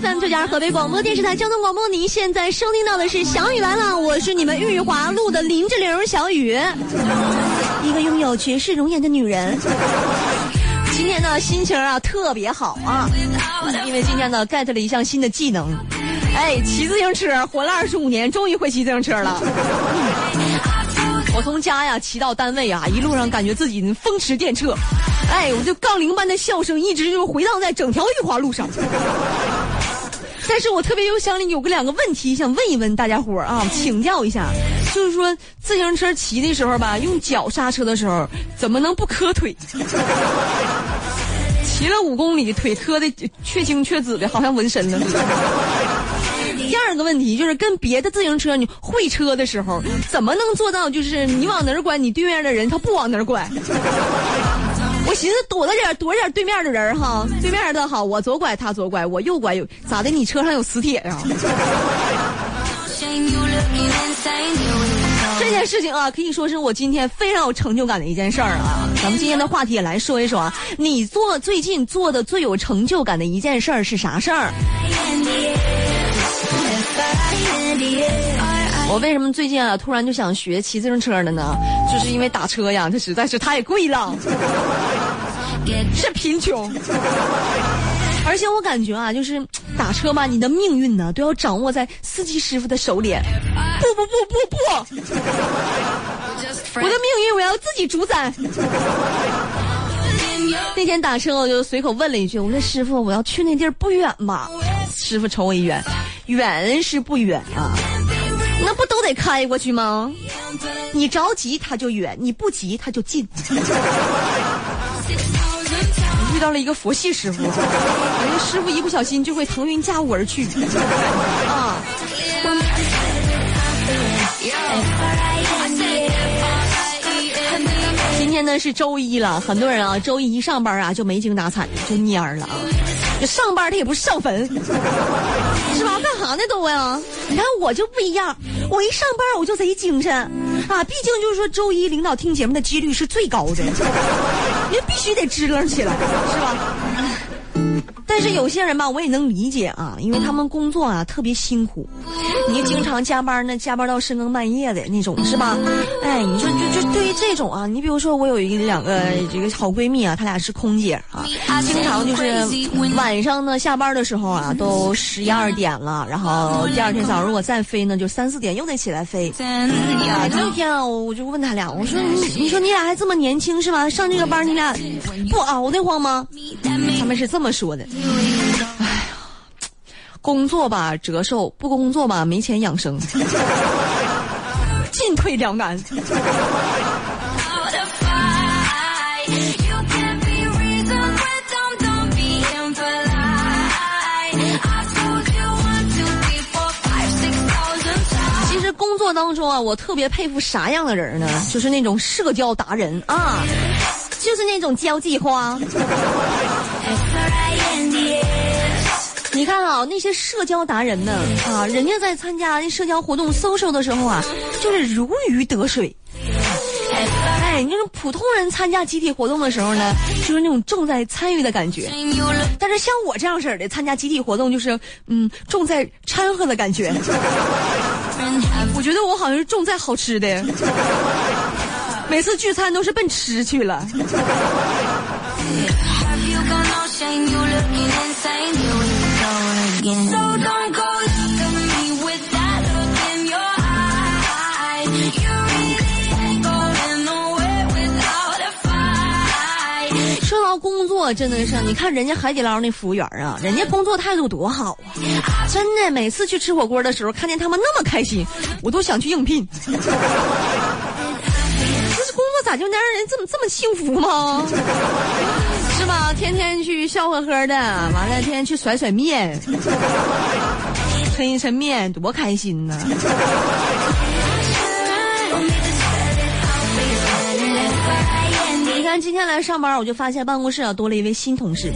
FM 浙江河北广播电视台交通广播，您现在收听到的是小雨来了，我是你们玉华路的林志玲小雨，一个拥有绝世容颜的女人。今天呢，心情啊特别好啊，因为今天呢 get 了一项新的技能，哎，骑自行车，活了二十五年，终于会骑自行车了。我从家呀骑到单位啊，一路上感觉自己风驰电掣，哎，我就杠铃般的笑声一直就回荡在整条玉华路上。但是我特别又想有个两个问题想问一问大家伙儿啊，请教一下，就是说自行车骑的时候吧，用脚刹车的时候怎么能不磕腿？骑了五公里，腿磕的却青却紫的，好像纹身了。第二个问题就是跟别的自行车你会车的时候，怎么能做到就是你往哪儿拐，你对面的人他不往哪儿拐？寻思躲着点，躲着点对面的人哈，对面的好，我左拐他左拐，我右拐有咋的？你车上有磁铁呀？这件事情啊，可以说是我今天非常有成就感的一件事儿啊。咱们今天的话题也来说一说啊，你做最近做的最有成就感的一件事儿是啥事儿？我为什么最近啊突然就想学骑自行车了呢？就是因为打车呀，这实在是太贵了，是贫穷。而且我感觉啊，就是打车吧，你的命运呢都要掌握在司机师傅的手里。不不不不不，我的命运我要自己主宰。那天打车我就随口问了一句：“我说师傅，我要去那地儿不远吧？”师傅瞅我一眼，远是不远啊，那不都得开过去吗？你着急他就远，你不急他就近。遇到了一个佛系师傅，人家师傅一不小心就会腾云驾雾而去啊。今天呢是周一了，很多人啊周一一上班啊就没精打采的，就蔫儿了啊。上班他也不是上坟，是吧？啥呢都呀？你看我就不一样，我一上班我就贼精神啊！毕竟就是说周一领导听节目的几率是最高的，你必须得支棱起来，是吧？但是有些人吧，我也能理解啊，因为他们工作啊特别辛苦，你经常加班呢，加班到深更半夜的那种，是吧？哎，你说就就对于这种啊，你比如说我有一个两个这个好闺蜜啊，她俩是空姐啊，经常就是晚上呢下班的时候啊，都十一二点了，然后第二天早上如果再飞呢，就三四点又得起来飞。那天啊，我就问他俩，我说你你说你俩还这么年轻是吧？上这个班你俩不熬得慌吗？他们是这么说说的。哎呀，工作吧折寿，不工作吧没钱养生，进退两难。其实工作当中啊，我特别佩服啥样的人呢？就是那种社交达人啊，就是那种交际花。你看啊，那些社交达人们啊，人家在参加社交活动、social 的时候啊，就是如鱼得水。哎，那种普通人参加集体活动的时候呢，就是那种重在参与的感觉；但是像我这样式的参加集体活动，就是嗯，重在掺和的感觉。我觉得我好像是重在好吃的，每次聚餐都是奔吃去了。说到工作，真的是你看人家海底捞那服务员啊，人家工作态度多好啊！真的，每次去吃火锅的时候，看见他们那么开心，我都想去应聘。这是工作咋就能让人这么这么幸福吗？天天去笑呵呵的，完了天天去甩甩面，喷一抻面，多开心呢！你看今天来上班，我就发现办公室啊多了一位新同事。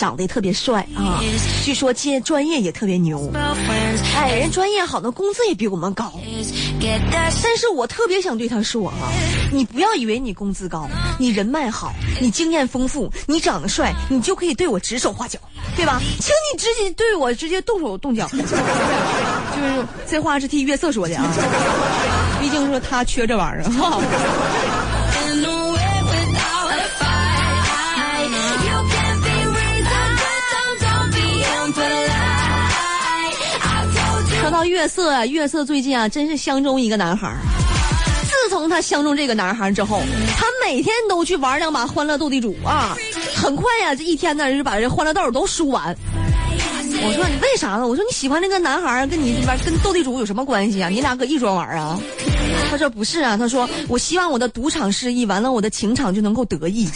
长得特别帅啊，据说接专业也特别牛。哎，人专业好，那工资也比我们高。但是我特别想对他说啊，你不要以为你工资高，你人脉好，你经验丰富，你长得帅，你就可以对我指手画脚，对吧？请你直接对我直接动手动脚。就是这话是替月色说的啊，毕竟说他缺这玩意儿 哈。说到月色，月色最近啊，真是相中一个男孩儿。自从他相中这个男孩之后，他每天都去玩两把欢乐斗地主啊。很快呀，这一天呢，就把这欢乐豆都输完。我说你为啥呢？我说你喜欢那个男孩跟你玩跟斗地主有什么关系啊？你俩搁一桌玩啊？他说不是啊，他说我希望我的赌场失意，完了我的情场就能够得意。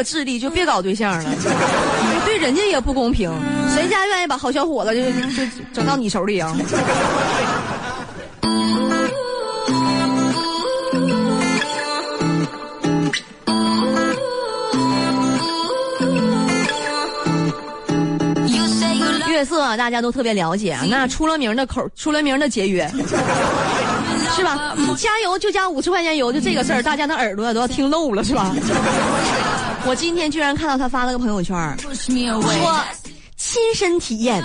这个智力就别搞对象了，对人家也不公平。谁家愿意把好小伙子就就整到你手里啊？月色大家都特别了解，那出了名的口，出了名的节约，是吧？加油就加五十块钱油，就这个事儿，大家的耳朵都要听漏了，是吧？我今天居然看到他发了个朋友圈，说亲身体验，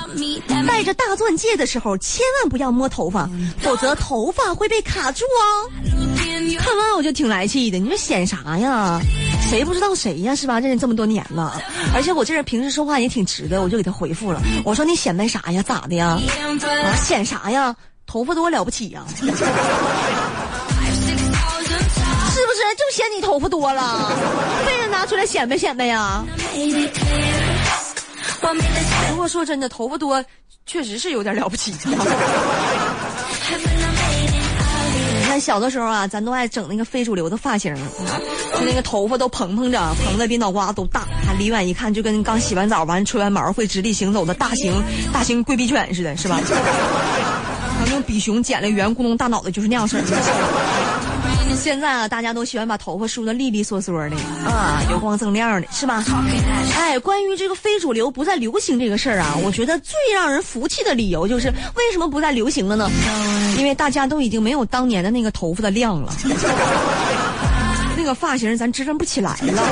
戴着大钻戒的时候千万不要摸头发，否则头发会被卡住哦。看完我就挺来气的，你说显啥呀？谁不知道谁呀？是吧？认识这么多年了，而且我这人平时说话也挺直的，我就给他回复了。我说你显摆啥呀？咋的呀？啊，显啥呀？头发多了不起呀？就嫌你头发多了，非得拿出来显摆显摆呀？不过说真的，头发多确实是有点了不起。你看小的时候啊，咱都爱整那个非主流的发型，就那个头发都蓬蓬着，蓬的比脑瓜都大，离远一看就跟刚洗完澡完吹完毛会直立行走的大型大型贵宾犬似的，是吧？用比熊剪了圆咕隆大脑袋就是那样式儿。现在啊，大家都喜欢把头发梳得利利索索的啊，油光锃亮的，是吧？哎，关于这个非主流不再流行这个事儿啊，我觉得最让人服气的理由就是为什么不再流行了呢？因为大家都已经没有当年的那个头发的量了，那个发型咱支撑不起来了，是吧？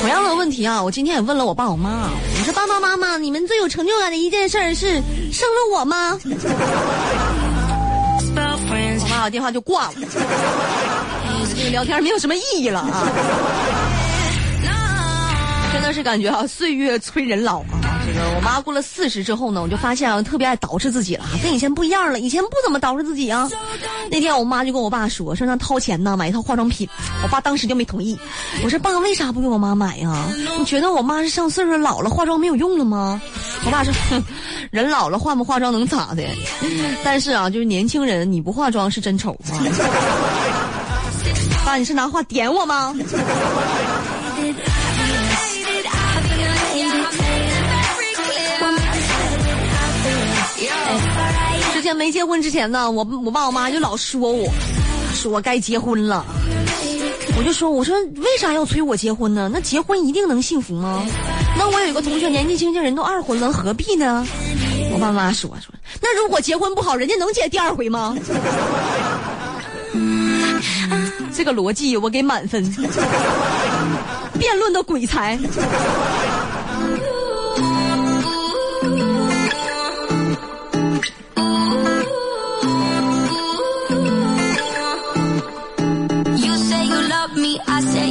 同样的问题啊，我今天也问了我爸我妈，我说爸爸妈妈，你们最有成就感的一件事是生了我吗？我妈把电话就挂了，这个聊天没有什么意义了啊！真的是感觉啊，岁月催人老啊。我妈过了四十之后呢，我就发现啊，特别爱捯饬自己了，跟以前不一样了。以前不怎么捯饬自己啊。那天我妈就跟我爸说，说让掏钱呢买一套化妆品。我爸当时就没同意。我说爸，为啥不给我妈买呀？你觉得我妈是上岁数老了，化妆没有用了吗？我爸说，人老了化不化妆能咋的？但是啊，就是年轻人你不化妆是真丑啊。爸，你是拿话点我吗？之前没结婚之前呢，我我爸我妈就老说我，说我该结婚了。我就说，我说为啥要催我结婚呢？那结婚一定能幸福吗？那我有一个同学年纪轻轻人都二婚了，何必呢？我爸妈说说，那如果结婚不好，人家能结第二回吗？这个逻辑我给满分，辩论的鬼才。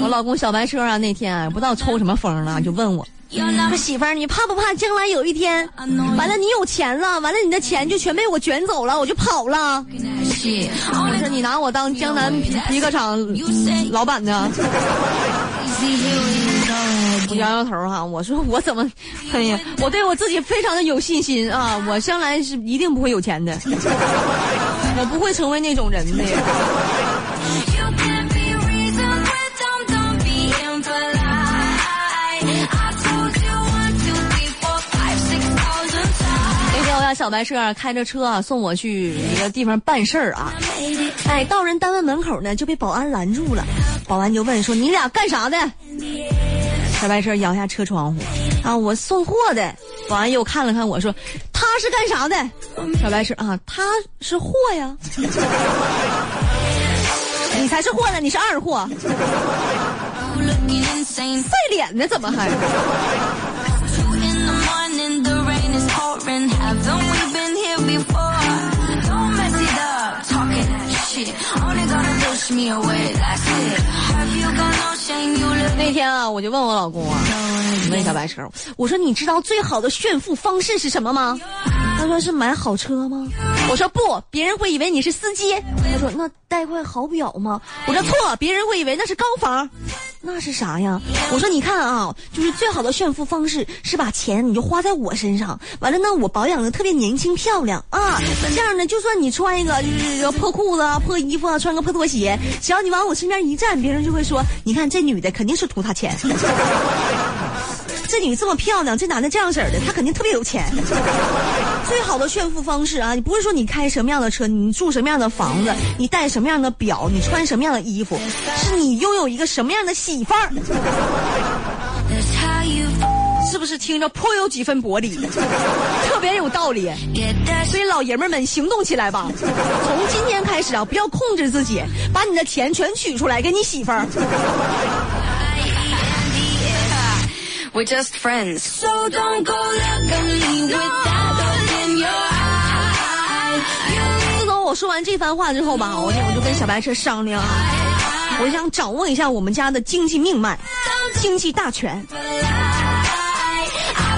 老公小白车啊，那天啊，不知道抽什么风了，就问我，说媳妇儿，你怕不怕将来有一天，完了你有钱了，完了你的钱就全被我卷走了，我就跑了。我说你拿我当江南皮革厂老板呢？我摇摇头哈，我说我怎么，哎呀，我对我自己非常的有信心啊，我将来是一定不会有钱的，我不会成为那种人的。小白车开着车啊送我去一个地方办事儿啊。哎，到人单位门口呢就被保安拦住了，保安就问说：“你俩干啥的？”小白车摇下车窗户，啊，我送货的。保安又看了看我说：“他是干啥的？”小白车啊，他是货呀。你才是货呢，你是二货。费脸呢，怎么还？那天啊，我就问我老公啊，问小白车，我说你知道最好的炫富方式是什么吗？他说是买好车吗？我说不，别人会以为你是司机。他说那带块好表吗？我说错，别人会以为那是高房。那是啥呀？我说你看啊，就是最好的炫富方式是把钱你就花在我身上，完了呢我保养的特别年轻漂亮啊，这样呢就算你穿一个就是破裤子啊、破衣服啊、穿个破拖鞋，只要你往我身边一站，别人就会说，你看这女的肯定是图他钱。这女这么漂亮，这男的这样式儿的，他肯定特别有钱。最好的炫富方式啊，你不是说你开什么样的车，你住什么样的房子，你戴什么样的表，你穿什么样的衣服，是你拥有一个什么样的媳妇儿。是不是听着颇有几分薄礼，特别有道理？所以老爷们们行动起来吧！从今天开始啊，不要控制自己，把你的钱全取出来给你媳妇儿。We're just friends. So don't go look at me with that look in your eye. 自从我说完这番话之后吧，我就我就跟小白车商量啊，我想掌握一下我们家的经济命脉，经济大权。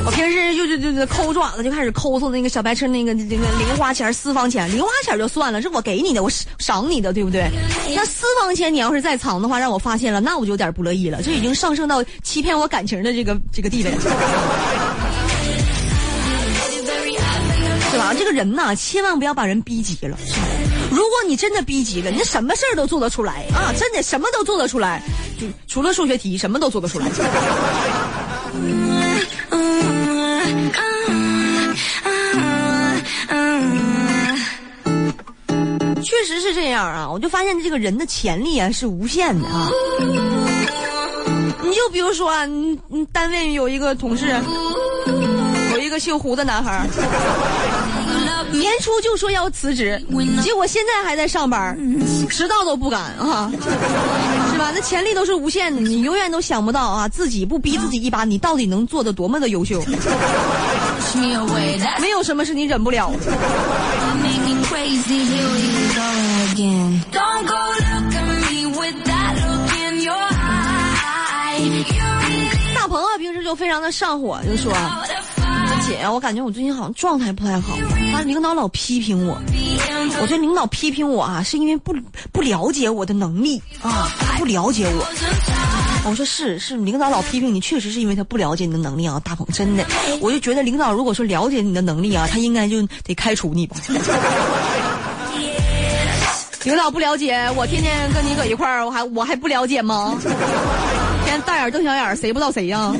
我平时就就就就抠爪子，就开始抠搜那个小白车那个那个零花钱、私房钱。零花钱就算了，是我给你的，我赏你的，对不对？那私房钱你要是再藏的话，让我发现了，那我就有点不乐意了。这已经上升到欺骗我感情的这个这个地位了，是吧？这个人呐，千万不要把人逼急了。如果你真的逼急了，你什么事儿都做得出来啊！真的什么都做得出来，就除了数学题，什么都做得出来。确实是这样啊！我就发现这个人的潜力啊是无限的啊。你就比如说，你你单位有一个同事，有一个姓胡的男孩，年初就说要辞职，结果现在还在上班，迟到都不敢啊，是吧？那潜力都是无限的，你永远都想不到啊，自己不逼自己一把，你到底能做的多么的优秀？没有什么是你忍不了的。大鹏啊，平时就非常的上火，就说：“姐，我感觉我最近好像状态不太好，啊，领导老批评我。我觉得领导批评我啊，是因为不不了解我的能力啊，不了解我。”我说是是，领导老批评你，确实是因为他不了解你的能力啊，大鹏，真的，我就觉得领导如果说了解你的能力啊，他应该就得开除你吧。领导不了解我，天天跟你搁一块儿，我还我还不了解吗？天大眼瞪小眼，谁不知道谁呀？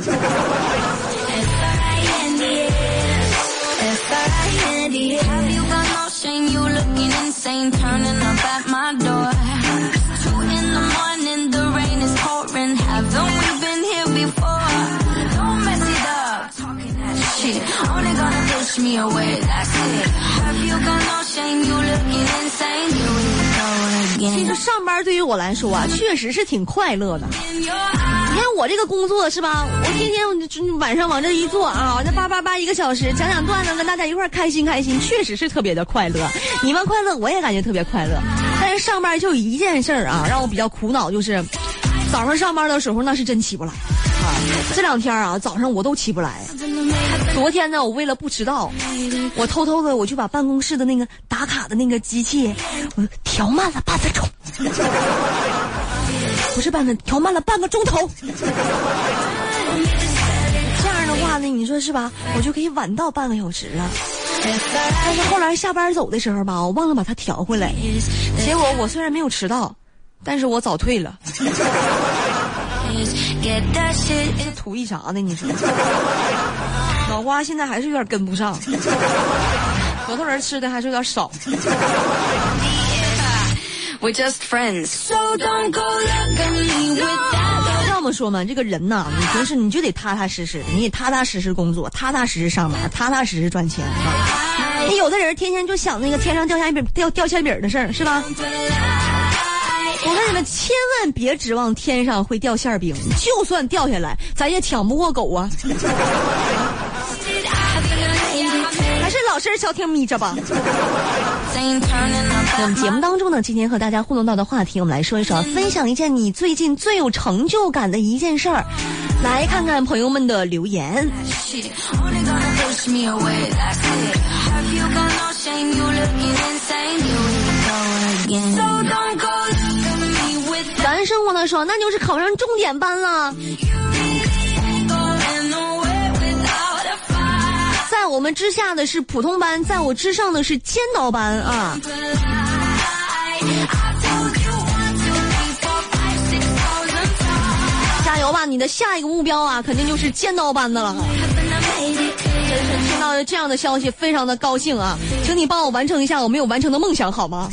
上班对于我来说啊，确实是挺快乐的。你看我这个工作是吧？我天天晚上往这一坐啊，这叭叭叭一个小时讲讲段子，跟大家一块开心开心，确实是特别的快乐。你们快乐，我也感觉特别快乐。但是上班就有一件事儿啊，让我比较苦恼，就是早上上班的时候那是真起不来啊。这两天啊，早上我都起不来。昨天呢，我为了不迟到，我偷偷的我就把办公室的那个打卡的那个机器，我调慢了半分钟，不是半分，调慢了半个钟头。这样的话呢，你说是吧？我就可以晚到半个小时了。但是后来下班走的时候吧，我忘了把它调回来，结果我虽然没有迟到，但是我早退了。这图一啥呢？你说？老花现在还是有点跟不上。核桃仁吃的还是有点少。这么说嘛，这个人呐，你平时你就得踏踏实实的，你得踏踏实实工作，踏踏实实上班，踏踏实实赚钱啊。你有的人天天就想那个天上掉馅饼、掉掉馅饼的事儿，是吧？我跟你们千万别指望天上会掉馅饼，就算掉下来，咱也抢不过狗啊。还是小天眯着吧。我们节目当中呢，今天和大家互动到的话题，我们来说一说，分享一件你最近最有成就感的一件事儿。来看看朋友们的留言。咱生活的说，那就是考上重点班了。在我们之下的是普通班，在我之上的是尖刀班啊！加油吧，你的下一个目标啊，肯定就是尖刀班的了。真是听到这样的消息，非常的高兴啊！请你帮我完成一下我没有完成的梦想，好吗？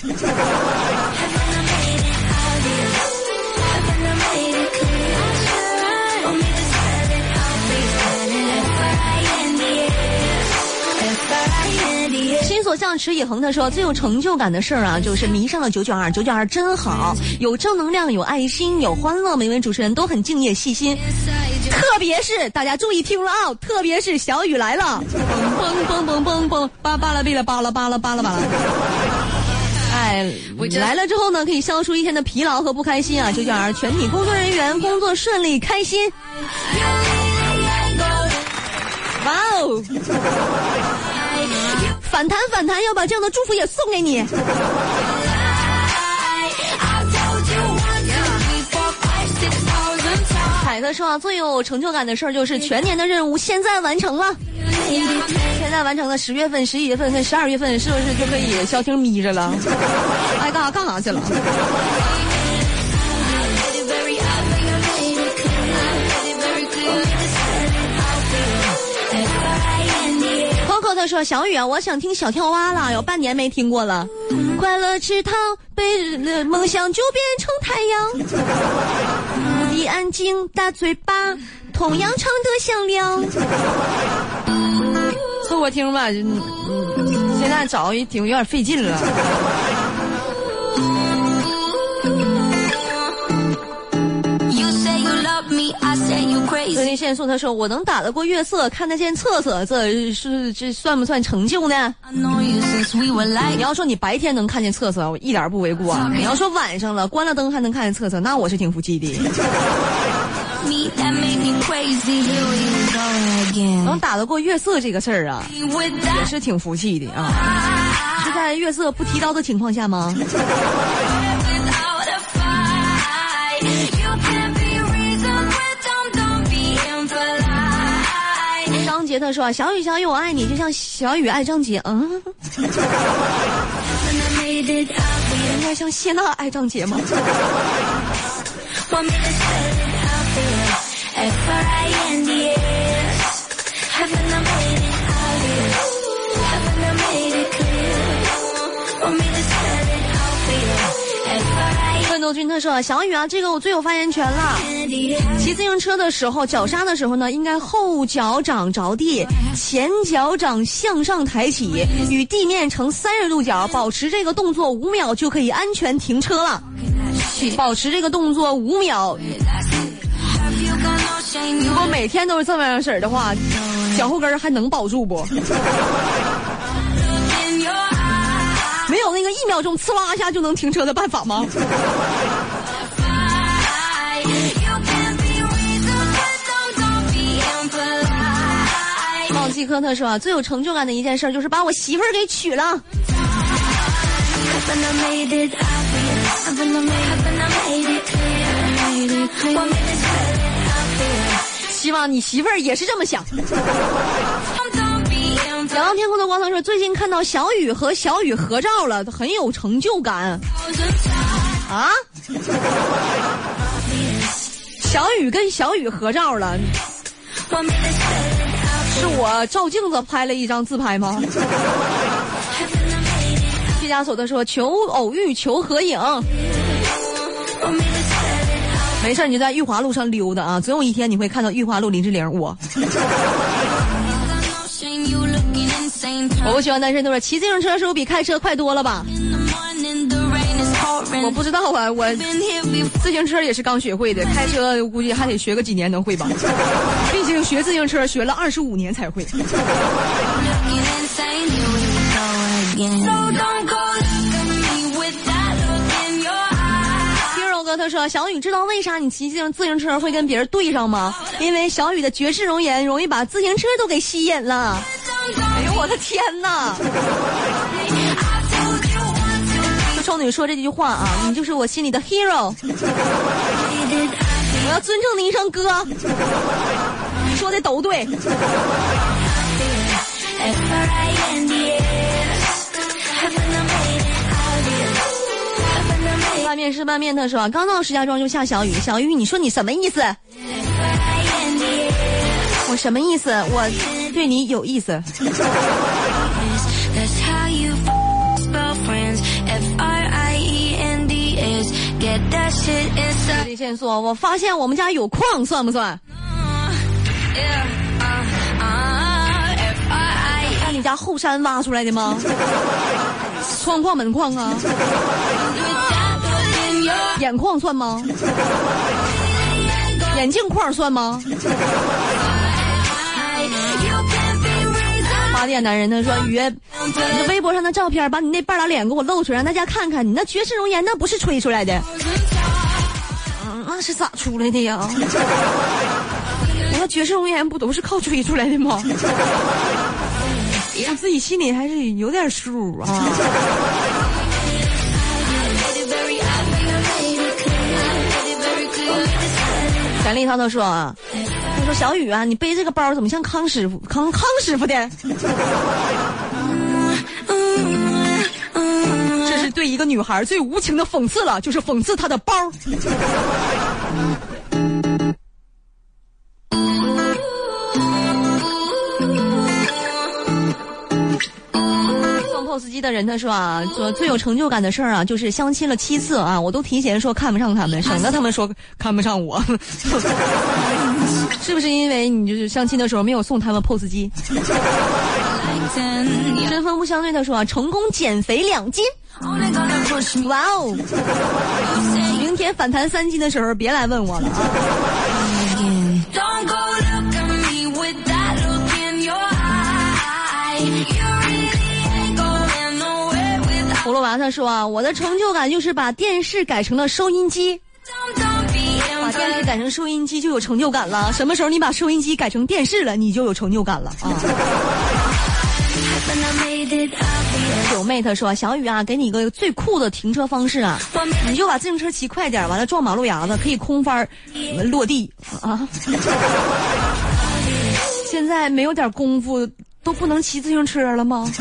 心所向，持以恒。他说：“最有成就感的事儿啊，就是迷上了九九二，九九二真好，有正能量，有爱心，有欢乐。每位主持人都很敬业细心，特别是大家注意听了啊，特别是小雨来了，嘣嘣嘣嘣嘣，巴巴拉哔啦巴拉巴拉巴拉巴拉。哎，来了之后呢，可以消除一天的疲劳和不开心啊。九九二全体工作人员工作顺利，开心。哇哦！”反弹反弹，要把这样的祝福也送给你。凯哥说：“最有成就感的事儿就是全年的任务现在完成了，现在完成了。十月份、十一月份跟十二月份是不是就可以消停眯着了？爱干啥干啥去了。”他说：“小雨啊，我想听小跳蛙了，有半年没听过了。快乐池塘，被梦想就变成太阳。无敌安静，大嘴巴，同样唱得响亮。凑合听吧，现在找也挺有点费劲了。”昨天线送他说：“我能打得过月色，看得见厕所，这是这算不算成就呢？”你要说你白天能看见厕所，我一点不为过。你要说晚上了，关了灯还能看见厕所，那我是挺服气的。能打得过月色这个事儿啊，也是挺服气的啊。是在月色不提刀的情况下吗？他说：“小雨，小雨，我爱你，就像小雨爱张杰。”嗯，应该像谢娜爱张杰吗？奋斗军他说：“小雨啊，这个我最有发言权了。骑自行车的时候，脚刹的时候呢，应该后脚掌着地，前脚掌向上抬起，与地面成三十度角，保持这个动作五秒就可以安全停车了。保持这个动作五秒，如果每天都是这么样式的话，脚后跟还能保住不？”没有那个一秒钟呲啦一下就能停车的办法吗？忘记科特说，最有成就感的一件事就是把我媳妇儿给娶了。希望你媳妇儿也是这么想。仰望天空的光头说：“最近看到小雨和小雨合照了，很有成就感。”啊？小雨跟小雨合照了？是我照镜子拍了一张自拍吗？毕加索他说求偶遇求合影。没事，你就在玉华路上溜达啊，总有一天你会看到玉华路林志玲我。我不喜欢单身，都说骑自行车是不是比开车快多了吧？我不知道啊，我自行车也是刚学会的，开车估计还得学个几年能会吧。毕竟学自行车学了二十五年才会。哥，他说：“小雨知道为啥你骑自行自行车会跟别人对上吗？因为小雨的绝世容颜容易把自行车都给吸引了。”我的天哪！少女说这句话啊，你就是我心里的 hero。我要尊称你一声哥，说的都对。拌面是拌面，他说刚到石家庄就下小雨，小雨你说你什么意思？我什么意思？我对你有意思。地线索，我发现我们家有矿，算不算？那你家后山挖出来的吗？窗矿门矿啊？眼矿算吗？眼镜框算吗？花店男人他说：“雨，你的微博上的照片，把你那半拉脸给我露出来，让大家看看，你那绝世容颜那不是吹出来的，嗯，那是咋出来的呀？我那绝世容颜不都是靠吹出来的吗？我自己心里还是有点数啊。”田丽涛他说：“啊说小雨啊，你背这个包怎么像康师傅康康师傅的？这是对一个女孩最无情的讽刺了，就是讽刺她的包。”司机的人他说啊，说最有成就感的事儿啊，就是相亲了七次啊，我都提前说看不上他们，省得他们说看不上我。是不是因为你就是相亲的时候没有送他们 POS 机？针锋不相对，他说啊，成功减肥两斤，哇哦！明天反弹三斤的时候别来问我了啊。葫芦娃他说啊，我的成就感就是把电视改成了收音机，把电视改成收音机就有成就感了。什么时候你把收音机改成电视了，你就有成就感了啊！九妹她说，小雨啊，给你一个最酷的停车方式啊，你就把自行车骑快点，完了撞马路牙子，可以空翻落地啊！现在没有点功夫都不能骑自行车了吗？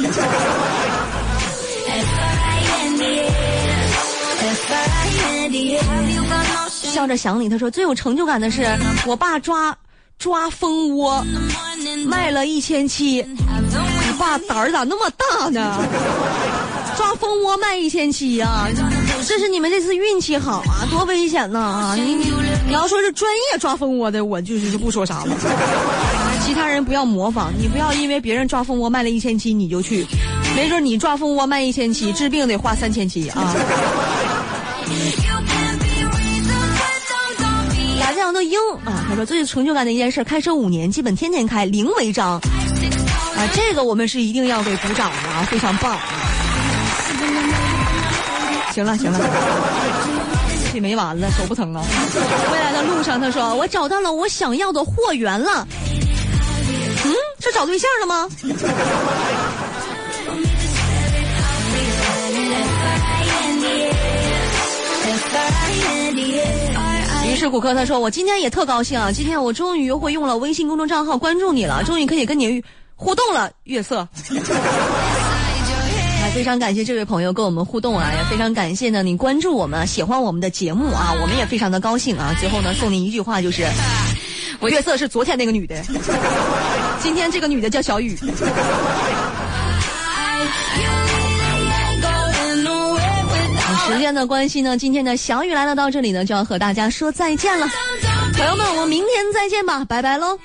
笑着想你，他说最有成就感的是我爸抓抓蜂窝卖了一千七，你爸胆儿咋那么大呢？抓蜂窝卖一千七呀，这是你们这次运气好啊，多危险呐！你你要说是专业抓蜂窝的，我就是就不说啥了。其他人不要模仿，你不要因为别人抓蜂窝卖了一千七你就去，没准你抓蜂窝卖一千七，治病得花三千七啊。打酱的鹰啊，他说最有成就感的一件事，开车五年，基本天天开，零违章。啊，这个我们是一定要给鼓掌的啊，非常棒。行了行了，这没完了，手不疼啊。未来的路上，他说我找到了我想要的货源了。嗯，是找对象了吗？于是骨科他说：“我今天也特高兴啊！今天我终于会用了微信公众账号关注你了，终于可以跟你互动了，月色。”还非常感谢这位朋友跟我们互动啊，也非常感谢呢你关注我们，喜欢我们的节目啊，我们也非常的高兴啊。最后呢，送您一句话，就是 我月色是昨天那个女的，今天这个女的叫小雨。时间的关系呢，今天的小雨来了到这里呢，就要和大家说再见了。朋友们，我们明天再见吧，拜拜喽。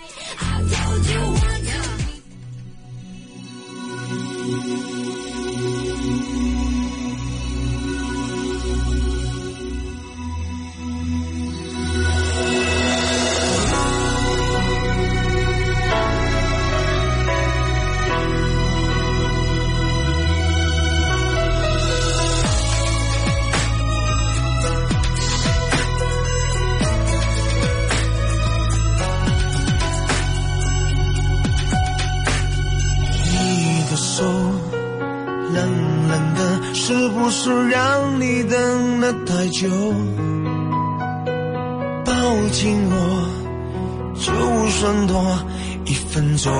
太久，抱紧我，就算多一分钟，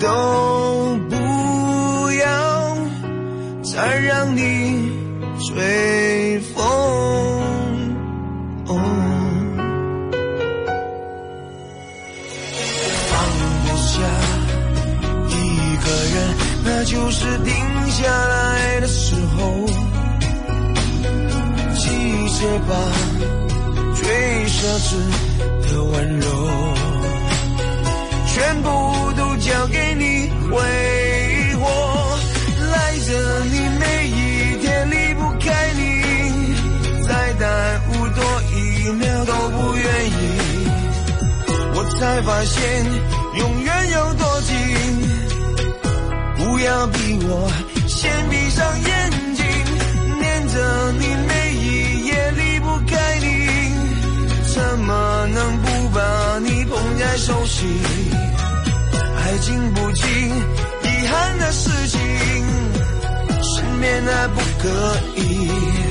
都不要再让你醉记着吧，最奢侈的温柔，全部都交给你挥霍，赖着你每一天离不开你，再耽误多一秒都不愿意，我才发现永远有多近，不要逼我。先闭上眼能不把你捧在手心？爱经不起遗憾的事情，身边还不可以。